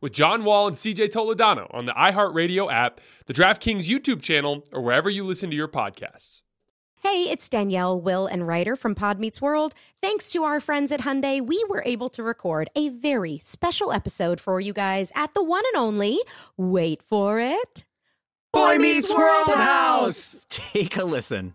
with John Wall and CJ Toledano on the iHeartRadio app, the DraftKings YouTube channel, or wherever you listen to your podcasts. Hey, it's Danielle, Will, and Ryder from Pod Meets World. Thanks to our friends at Hyundai, we were able to record a very special episode for you guys at the one and only, wait for it, Boy Meets World House. Take a listen.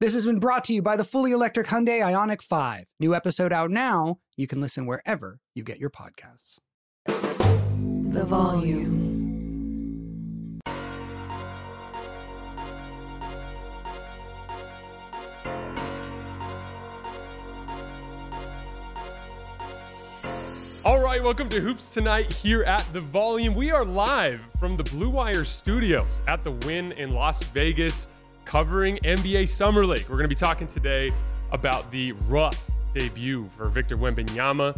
This has been brought to you by the fully electric Hyundai IONIQ 5. New episode out now. You can listen wherever you get your podcasts. The volume. All right, welcome to Hoops Tonight here at the Volume. We are live from the Blue Wire Studios at the Wynn in Las Vegas, covering NBA Summer League. We're going to be talking today about the rough debut for Victor Wembanyama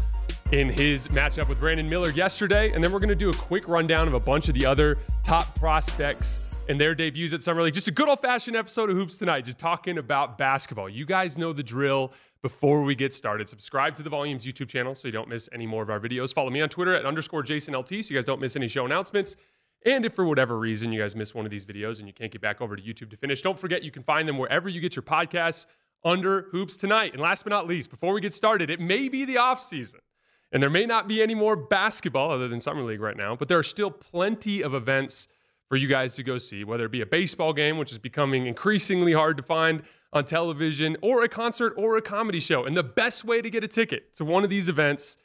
in his matchup with Brandon Miller yesterday, and then we're going to do a quick rundown of a bunch of the other top prospects and their debuts at Summer League. Just a good old-fashioned episode of Hoops Tonight, just talking about basketball. You guys know the drill before we get started, subscribe to the Volumes YouTube channel so you don't miss any more of our videos. Follow me on Twitter at underscore JasonLT so you guys don't miss any show announcements. And if for whatever reason you guys miss one of these videos and you can't get back over to YouTube to finish, don't forget you can find them wherever you get your podcasts under Hoops Tonight. And last but not least, before we get started, it may be the off season. And there may not be any more basketball other than Summer League right now, but there are still plenty of events for you guys to go see, whether it be a baseball game, which is becoming increasingly hard to find on television, or a concert or a comedy show. And the best way to get a ticket to one of these events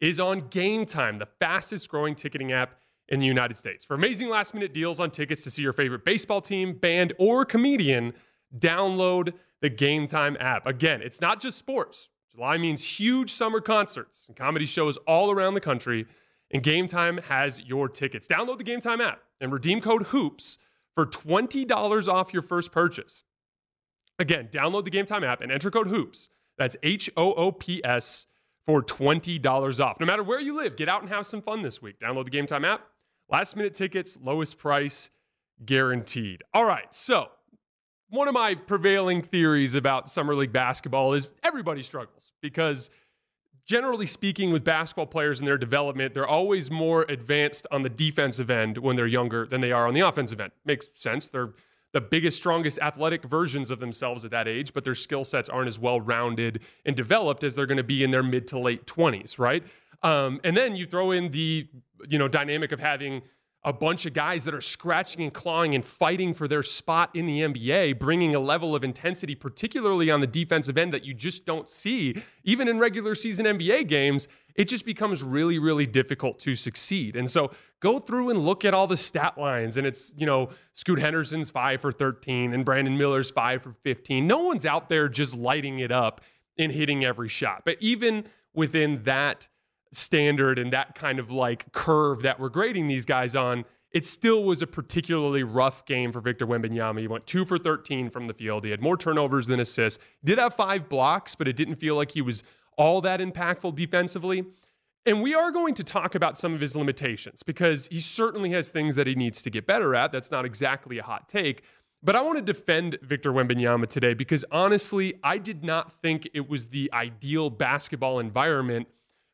is on Game Time, the fastest growing ticketing app in the United States. For amazing last minute deals on tickets to see your favorite baseball team, band, or comedian, download the Game Time app. Again, it's not just sports. July means huge summer concerts and comedy shows all around the country, and Game Time has your tickets. Download the Game Time app and redeem code HOOPS for $20 off your first purchase. Again, download the Game Time app and enter code HOOPS. That's H O O P S for $20 off. No matter where you live, get out and have some fun this week. Download the Game Time app. Last minute tickets, lowest price guaranteed. All right, so one of my prevailing theories about Summer League basketball is everybody struggles because generally speaking, with basketball players and their development, they're always more advanced on the defensive end when they're younger than they are on the offensive end. Makes sense. They're the biggest, strongest athletic versions of themselves at that age, but their skill sets aren't as well rounded and developed as they're going to be in their mid to late 20s, right? Um, and then you throw in the you know dynamic of having a bunch of guys that are scratching and clawing and fighting for their spot in the NBA, bringing a level of intensity, particularly on the defensive end, that you just don't see. Even in regular season NBA games, it just becomes really, really difficult to succeed. And so go through and look at all the stat lines, and it's, you know, Scoot Henderson's five for 13 and Brandon Miller's five for 15. No one's out there just lighting it up and hitting every shot. But even within that, standard and that kind of like curve that we're grading these guys on, it still was a particularly rough game for Victor Wembanyama. He went two for 13 from the field. He had more turnovers than assists. Did have five blocks, but it didn't feel like he was all that impactful defensively. And we are going to talk about some of his limitations because he certainly has things that he needs to get better at. That's not exactly a hot take. But I want to defend Victor Wembanyama today because honestly, I did not think it was the ideal basketball environment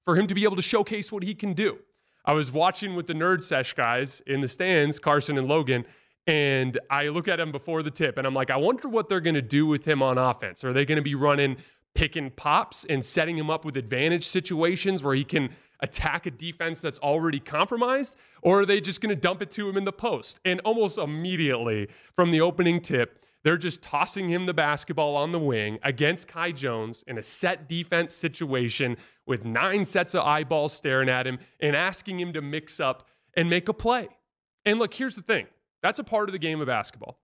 for him to be able to showcase what he can do. I was watching with the Nerd Sesh guys in the stands, Carson and Logan, and I look at him before the tip and I'm like, I wonder what they're going to do with him on offense. Are they going to be running pick and pops and setting him up with advantage situations where he can attack a defense that's already compromised? Or are they just going to dump it to him in the post? And almost immediately from the opening tip, they're just tossing him the basketball on the wing against Kai Jones in a set defense situation with nine sets of eyeballs staring at him and asking him to mix up and make a play. And look, here's the thing that's a part of the game of basketball.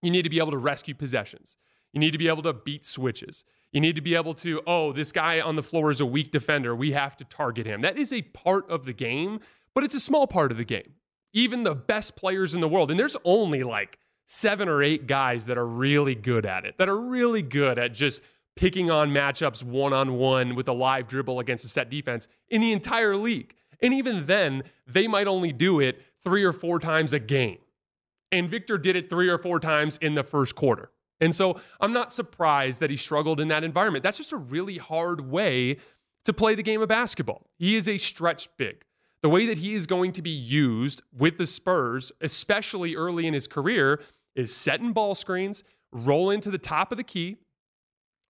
You need to be able to rescue possessions. You need to be able to beat switches. You need to be able to, oh, this guy on the floor is a weak defender. We have to target him. That is a part of the game, but it's a small part of the game. Even the best players in the world, and there's only like seven or eight guys that are really good at it, that are really good at just picking on matchups one on one with a live dribble against a set defense in the entire league. And even then, they might only do it three or four times a game. And Victor did it three or four times in the first quarter. And so I'm not surprised that he struggled in that environment. That's just a really hard way to play the game of basketball. He is a stretch big. The way that he is going to be used with the Spurs, especially early in his career, is setting ball screens, rolling to the top of the key,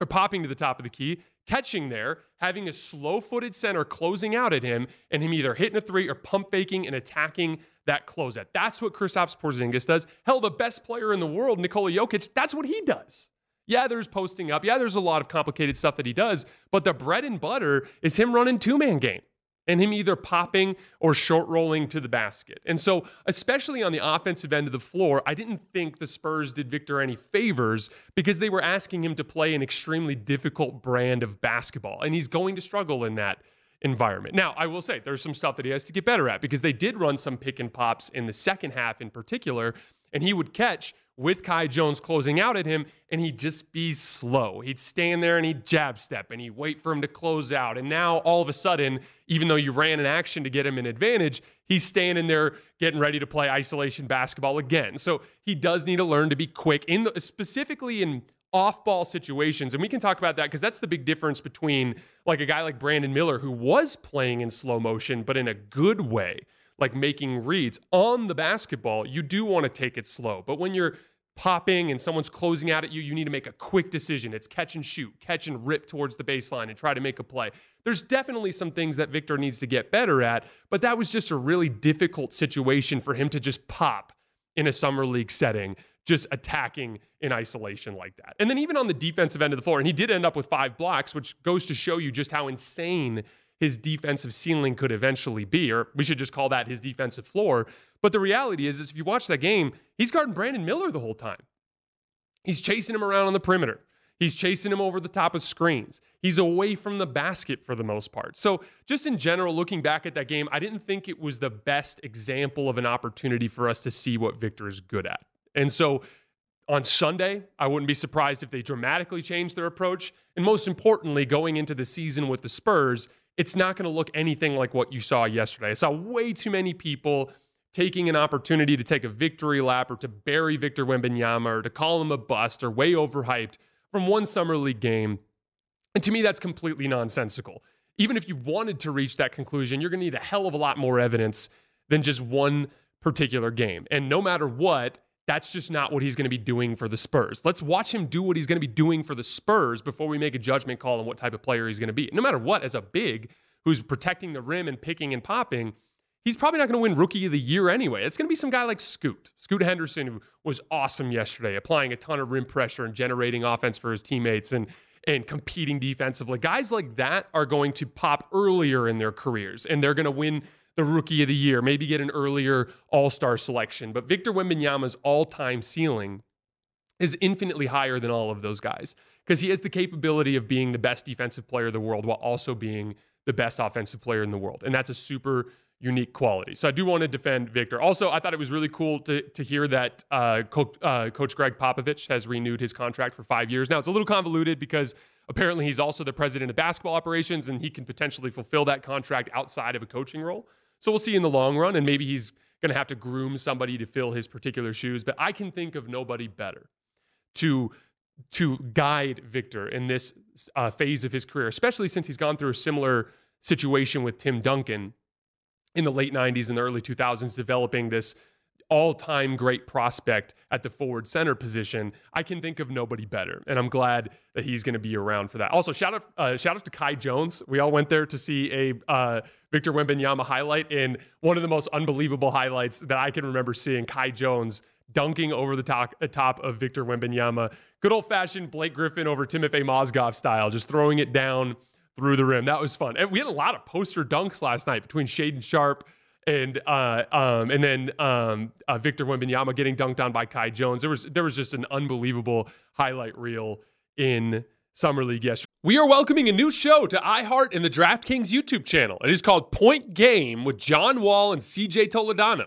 or popping to the top of the key, catching there, having a slow footed center closing out at him, and him either hitting a three or pump faking and attacking that closeout. That's what Kristaps Porzingis does. Hell, the best player in the world, Nikola Jokic, that's what he does. Yeah, there's posting up. Yeah, there's a lot of complicated stuff that he does, but the bread and butter is him running two man game and him either popping or short rolling to the basket. And so, especially on the offensive end of the floor, I didn't think the Spurs did Victor any favors because they were asking him to play an extremely difficult brand of basketball, and he's going to struggle in that environment. Now, I will say there's some stuff that he has to get better at because they did run some pick and pops in the second half in particular, and he would catch with Kai Jones closing out at him, and he'd just be slow. He'd stand there and he'd jab step and he'd wait for him to close out. And now all of a sudden, even though you ran an action to get him an advantage, he's standing there getting ready to play isolation basketball again. So he does need to learn to be quick in the, specifically in off ball situations. And we can talk about that because that's the big difference between like a guy like Brandon Miller, who was playing in slow motion, but in a good way, like making reads on the basketball. You do want to take it slow. But when you're popping and someone's closing out at you, you need to make a quick decision. It's catch and shoot, catch and rip towards the baseline and try to make a play. There's definitely some things that Victor needs to get better at, but that was just a really difficult situation for him to just pop in a summer league setting just attacking in isolation like that. And then even on the defensive end of the floor, and he did end up with five blocks, which goes to show you just how insane his defensive ceiling could eventually be, or we should just call that his defensive floor. But the reality is, is if you watch that game, he's guarding Brandon Miller the whole time. He's chasing him around on the perimeter. He's chasing him over the top of screens. He's away from the basket for the most part. So, just in general, looking back at that game, I didn't think it was the best example of an opportunity for us to see what Victor is good at. And so on Sunday, I wouldn't be surprised if they dramatically change their approach. And most importantly, going into the season with the Spurs, it's not going to look anything like what you saw yesterday. I saw way too many people taking an opportunity to take a victory lap or to bury Victor Wembanyama or to call him a bust or way overhyped from one summer league game. And to me, that's completely nonsensical. Even if you wanted to reach that conclusion, you're going to need a hell of a lot more evidence than just one particular game. And no matter what, that's just not what he's going to be doing for the Spurs. Let's watch him do what he's going to be doing for the Spurs before we make a judgment call on what type of player he's going to be. No matter what, as a big who's protecting the rim and picking and popping, he's probably not going to win rookie of the year anyway. It's going to be some guy like Scoot. Scoot Henderson, who was awesome yesterday, applying a ton of rim pressure and generating offense for his teammates and and competing defensively. Guys like that are going to pop earlier in their careers and they're going to win the rookie of the year, maybe get an earlier all star selection. But Victor Wembanyama's all time ceiling is infinitely higher than all of those guys because he has the capability of being the best defensive player in the world while also being the best offensive player in the world. And that's a super unique quality. So I do want to defend Victor. Also, I thought it was really cool to, to hear that uh, Co- uh, Coach Gregg Popovich has renewed his contract for five years. Now, it's a little convoluted because apparently he's also the president of basketball operations and he can potentially fulfill that contract outside of a coaching role. So we'll see in the long run, and maybe he's going to have to groom somebody to fill his particular shoes. But I can think of nobody better to to guide Victor in this uh, phase of his career, especially since he's gone through a similar situation with Tim Duncan in the late 90s and the early 2000s, developing this all time great prospect at the forward center position. I can think of nobody better. And I'm glad that he's going to be around for that. Also, shout out, uh, shout out to Kai Jones. We all went there to see a uh, Victor Wembanyama highlight. And one of the most unbelievable highlights that I can remember seeing Kai Jones dunking over the top, uh, top of Victor Wembanyama. Good old fashioned Blake Griffin over Timofey Mozgov style, just throwing it down through the rim. That was fun. And we had a lot of poster dunks last night between Shaedon Sharpe and uh, um, and then um, uh, Victor Wembanyama getting dunked on by Kai Jones. There was there was just an unbelievable highlight reel in summer league yesterday. We are welcoming a new show to iHeart and the DraftKings YouTube channel. It is called Point Game with John Wall and CJ Toledano.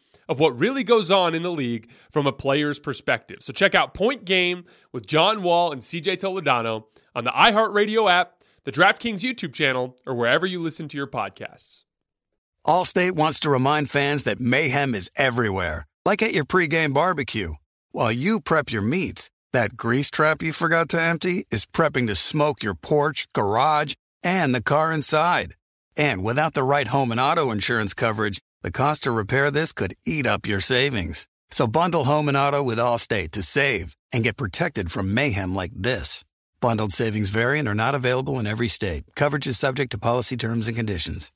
of what really goes on in the league from a player's perspective. So check out Point Game with John Wall and CJ Toledano on the iHeartRadio app, the DraftKings YouTube channel, or wherever you listen to your podcasts. Allstate wants to remind fans that mayhem is everywhere, like at your pregame barbecue. While you prep your meats, that grease trap you forgot to empty is prepping to smoke your porch, garage, and the car inside. And without the right home and auto insurance coverage, the cost to repair this could eat up your savings. So bundle home and auto with Allstate to save and get protected from mayhem like this. Bundled savings variant are not available in every state. Coverage is subject to policy terms and conditions.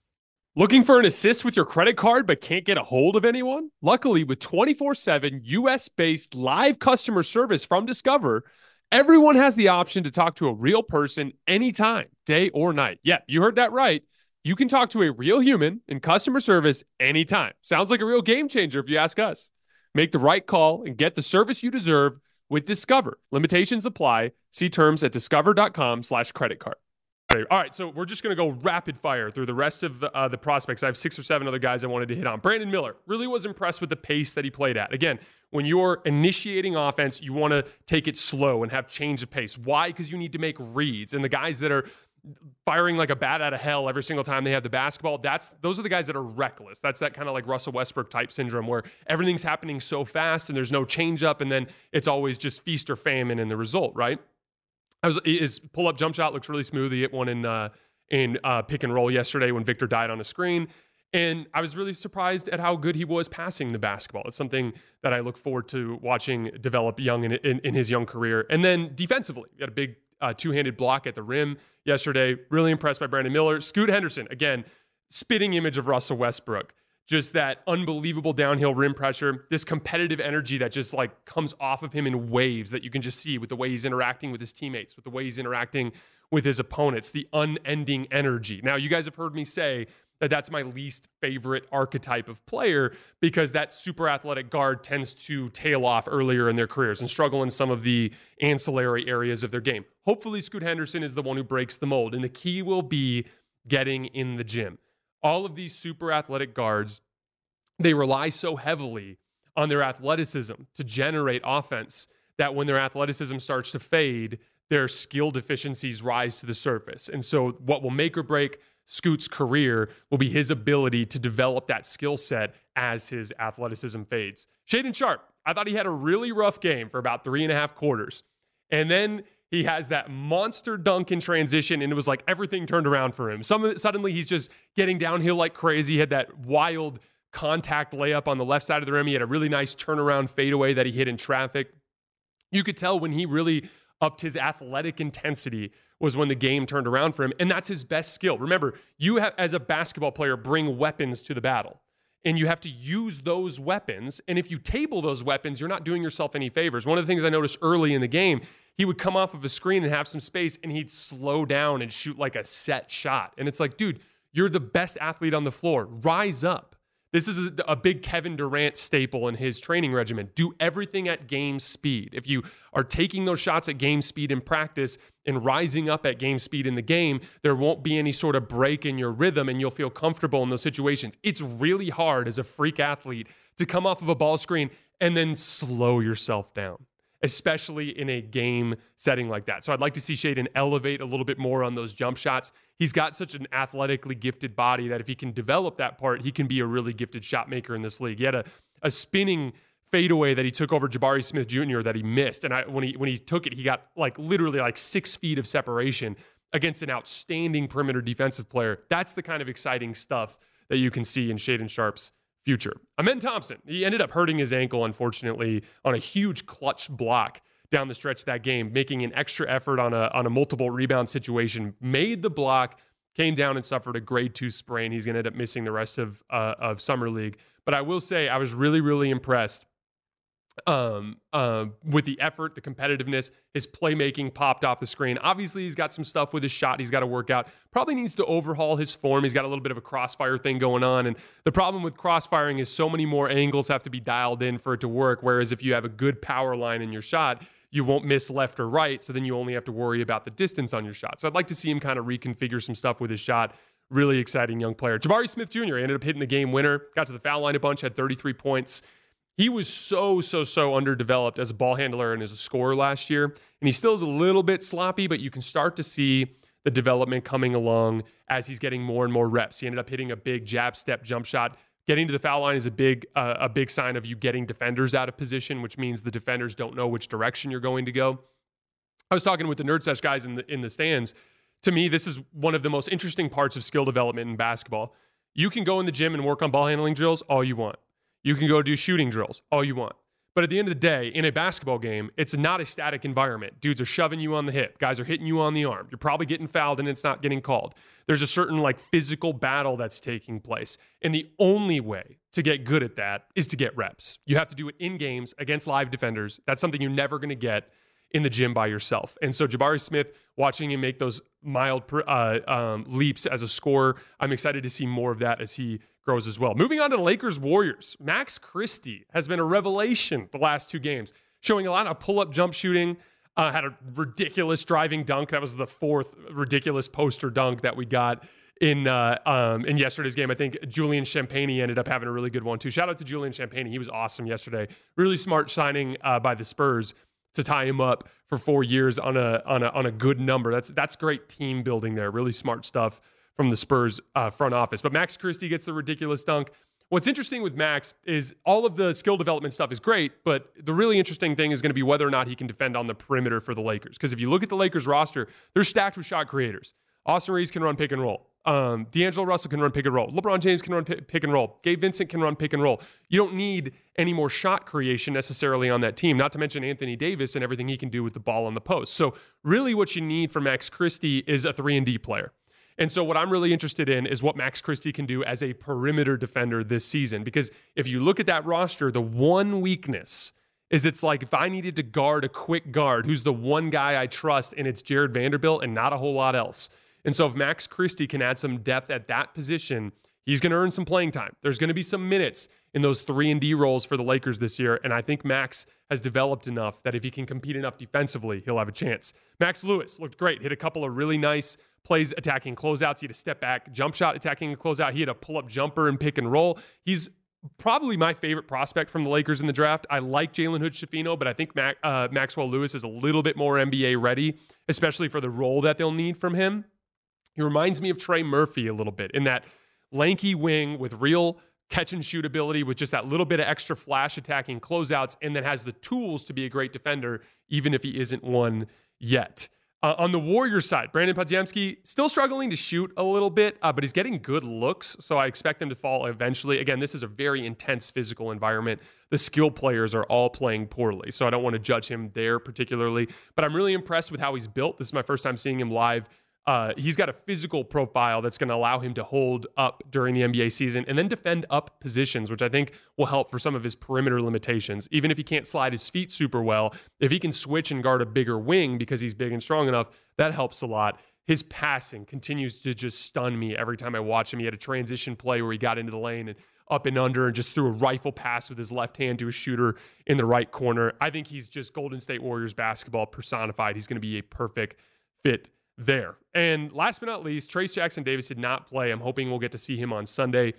Looking for an assist with your credit card but can't get a hold of anyone? Luckily, with 24 7 US based live customer service from Discover, everyone has the option to talk to a real person anytime, day or night. Yeah, you heard that right you can talk to a real human in customer service anytime. Sounds like a real game changer if you ask us. Make the right call and get the service you deserve with Discover. Limitations apply. See terms at discover.com slash credit card. All right, so we're just going to go rapid fire through the rest of the, uh, the prospects. I have six or seven other guys I wanted to hit on. Brandon Miller really was impressed with the pace that he played at. Again, when you're initiating offense, you want to take it slow and have change of pace. Why? Because you need to make reads. And the guys that are firing like a bat out of hell every single time they have the basketball. That's those are the guys that are reckless. That's that kind of like Russell Westbrook type syndrome where everything's happening so fast and there's no change up and then it's always just feast or famine in the result, right? I was his pull up jump shot looks really smooth. He hit one in uh, in uh, pick and roll yesterday when Victor died on a screen. And I was really surprised at how good he was passing the basketball. It's something that I look forward to watching develop young in, in, in his young career. And then defensively, he had a big uh, two handed block at the rim yesterday. Really impressed by Brandon Miller. Scoot Henderson, again, spitting image of Russell Westbrook. Just that unbelievable downhill rim pressure, this competitive energy that just like comes off of him in waves that you can just see with the way he's interacting with his teammates, with the way he's interacting with his opponents, the unending energy. Now, you guys have heard me say that that's my least favorite archetype of player because that super athletic guard tends to tail off earlier in their careers and struggle in some of the ancillary areas of their game. Hopefully, Scoot Henderson is the one who breaks the mold, and the key will be getting in the gym. All of these super athletic guards, they rely so heavily on their athleticism to generate offense that when their athleticism starts to fade, their skill deficiencies rise to the surface. And so, what will make or break Scoot's career will be his ability to develop that skill set as his athleticism fades. Shaedon Sharpe, I thought he had a really rough game for about three and a half quarters. And then he has that monster dunk in transition, and it was like everything turned around for him. Some, suddenly he's just getting downhill like crazy. He had that wild contact layup on the left side of the rim. He had a really nice turnaround fadeaway that he hit in traffic. You could tell when he really upped his athletic intensity was when the game turned around for him. And that's his best skill. Remember, you have, as a basketball player, bring weapons to the battle. And you have to use those weapons. And if you table those weapons, you're not doing yourself any favors. One of the things I noticed early in the game, he would come off of a screen and have some space and he'd slow down and shoot like a set shot. And it's like, dude, you're the best athlete on the floor. Rise up. This is a, big Kevin Durant staple in his training regimen. Do everything at game speed. If you are taking those shots at game speed in practice and rising up at game speed in the game, there won't be any sort of break in your rhythm and you'll feel comfortable in those situations. It's really hard as a freak athlete to come off of a ball screen and then slow yourself down especially in a game setting like that. So I'd like to see Shaedon elevate a little bit more on those jump shots. He's got such an athletically gifted body that if he can develop that part, he can be a really gifted shot maker in this league. He had a, a spinning fadeaway that he took over Jabari Smith Jr. that he missed. And I, when he when he took it, he got like literally like six feet of separation against an outstanding perimeter defensive player. That's the kind of exciting stuff that you can see in Shaedon Sharpe's future. Amen Thompson, he ended up hurting his ankle, unfortunately, on a huge clutch block down the stretch that game, making an extra effort on a, on a multiple rebound situation, made the block, came down and suffered a grade two sprain. He's going to end up missing the rest of, uh, of Summer League. But I will say, I was really, really impressed um, uh, with the effort, the competitiveness, his playmaking popped off the screen. Obviously, he's got some stuff with his shot he's got to work out. Probably needs to overhaul his form. He's got a little bit of a crossfire thing going on. And the problem with crossfiring is so many more angles have to be dialed in for it to work. Whereas if you have a good power line in your shot, you won't miss left or right. So then you only have to worry about the distance on your shot. So I'd like to see him kind of reconfigure some stuff with his shot. Really exciting young player. Jabari Smith Jr. ended up hitting the game winner, got to the foul line a bunch, had 33 points he was so so so underdeveloped as a ball handler and as a scorer last year and he still is a little bit sloppy but you can start to see the development coming along as he's getting more and more reps. He ended up hitting a big jab step jump shot. Getting to the foul line is a big uh, a big sign of you getting defenders out of position which means the defenders don't know which direction you're going to go. I was talking with the nerd sesh guys in the in the stands. To me this is one of the most interesting parts of skill development in basketball. You can go in the gym and work on ball handling drills all you want you can go do shooting drills all you want. But at the end of the day, in a basketball game, it's not a static environment. Dudes are shoving you on the hip, guys are hitting you on the arm. You're probably getting fouled and it's not getting called. There's a certain like physical battle that's taking place. And the only way to get good at that is to get reps. You have to do it in games against live defenders. That's something you're never going to get in the gym by yourself. And so Jabari Smith, watching him make those mild uh, um, leaps as a scorer, I'm excited to see more of that as he grows as well. Moving on to the Lakers Warriors, Max Christie has been a revelation the last two games, showing a lot of pull up jump shooting. Uh, had a ridiculous driving dunk. That was the fourth ridiculous poster dunk that we got in uh, um, in yesterday's game. I think Julian Champagnie ended up having a really good one too. Shout out to Julian Champagnie. He was awesome yesterday. Really smart signing uh, by the Spurs to tie him up for four years on a on a on a good number. That's that's great team building there. Really smart stuff from the Spurs uh, front office. But Max Christie gets the ridiculous dunk. What's interesting with Max is all of the skill development stuff is great, but the really interesting thing is going to be whether or not he can defend on the perimeter for the Lakers. Because if you look at the Lakers roster, they're stacked with shot creators. Austin Reaves can run pick and roll. Um, D'Angelo Russell can run pick and roll. LeBron James can run pick and roll. Gabe Vincent can run pick and roll. You don't need any more shot creation necessarily on that team, not to mention Anthony Davis and everything he can do with the ball on the post. So, really, what you need for Max Christie is a 3 and D player. And so, what I'm really interested in is what Max Christie can do as a perimeter defender this season. Because if you look at that roster, the one weakness is it's like if I needed to guard a quick guard, who's the one guy I trust, and it's Jarred Vanderbilt and not a whole lot else. And so, if Max Christie can add some depth at that position, he's going to earn some playing time. There's going to be some minutes in those three and D roles for the Lakers this year. And I think Max has developed enough that if he can compete enough defensively, he'll have a chance. Max Lewis looked great, hit a couple of really nice plays attacking closeouts. He had a step back jump shot attacking a closeout. He had a pull up jumper and pick and roll. He's probably my favorite prospect from the Lakers in the draft. I like Jalen Hood Schifino, but I think Mac, uh, Maxwell Lewis is a little bit more NBA ready, especially for the role that they'll need from him. He reminds me of Trey Murphy a little bit in that lanky wing with real catch and shoot ability with just that little bit of extra flash attacking closeouts and then has the tools to be a great defender even if he isn't one yet. Uh, on the Warriors side, Brandon Podziemski still struggling to shoot a little bit, uh, but he's getting good looks. So I expect him to fall eventually. Again, this is a very intense physical environment. The skill players are all playing poorly. So I don't want to judge him there particularly. But I'm really impressed with how he's built. This is my first time seeing him live uh, he's got a physical profile that's going to allow him to hold up during the NBA season and then defend up positions, which I think will help for some of his perimeter limitations. Even if he can't slide his feet super well, if he can switch and guard a bigger wing because he's big and strong enough, that helps a lot. His passing continues to just stun me every time I watch him. He had a transition play where he got into the lane and up and under and just threw a rifle pass with his left hand to a shooter in the right corner. I think he's just Golden State Warriors basketball personified. He's going to be a perfect fit there. And last but not least, Trayce Jackson Davis did not play. I'm hoping we'll get to see him on Sunday.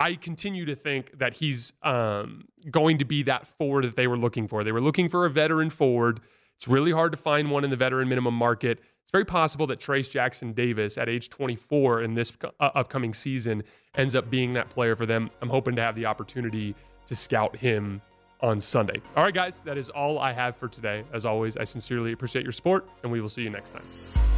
I continue to think that he's um, going to be that forward that they were looking for. They were looking for a veteran forward. It's really hard to find one in the veteran minimum market. It's very possible that Trayce Jackson Davis, at age 24 in this uh, upcoming season, ends up being that player for them. I'm hoping to have the opportunity to scout him on Sunday. All right, guys, that is all I have for today. As always, I sincerely appreciate your support, and we will see you next time.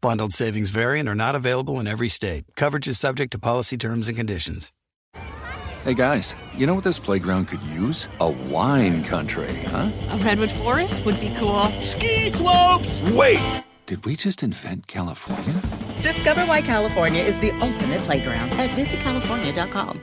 Bundled savings variant are not available in every state. Coverage is subject to policy terms and conditions. Hey guys, you know what this playground could use? A wine country, huh? A redwood forest would be cool. Ski slopes! Wait! Did we just invent California? Discover why California is the ultimate playground at visitcalifornia.com.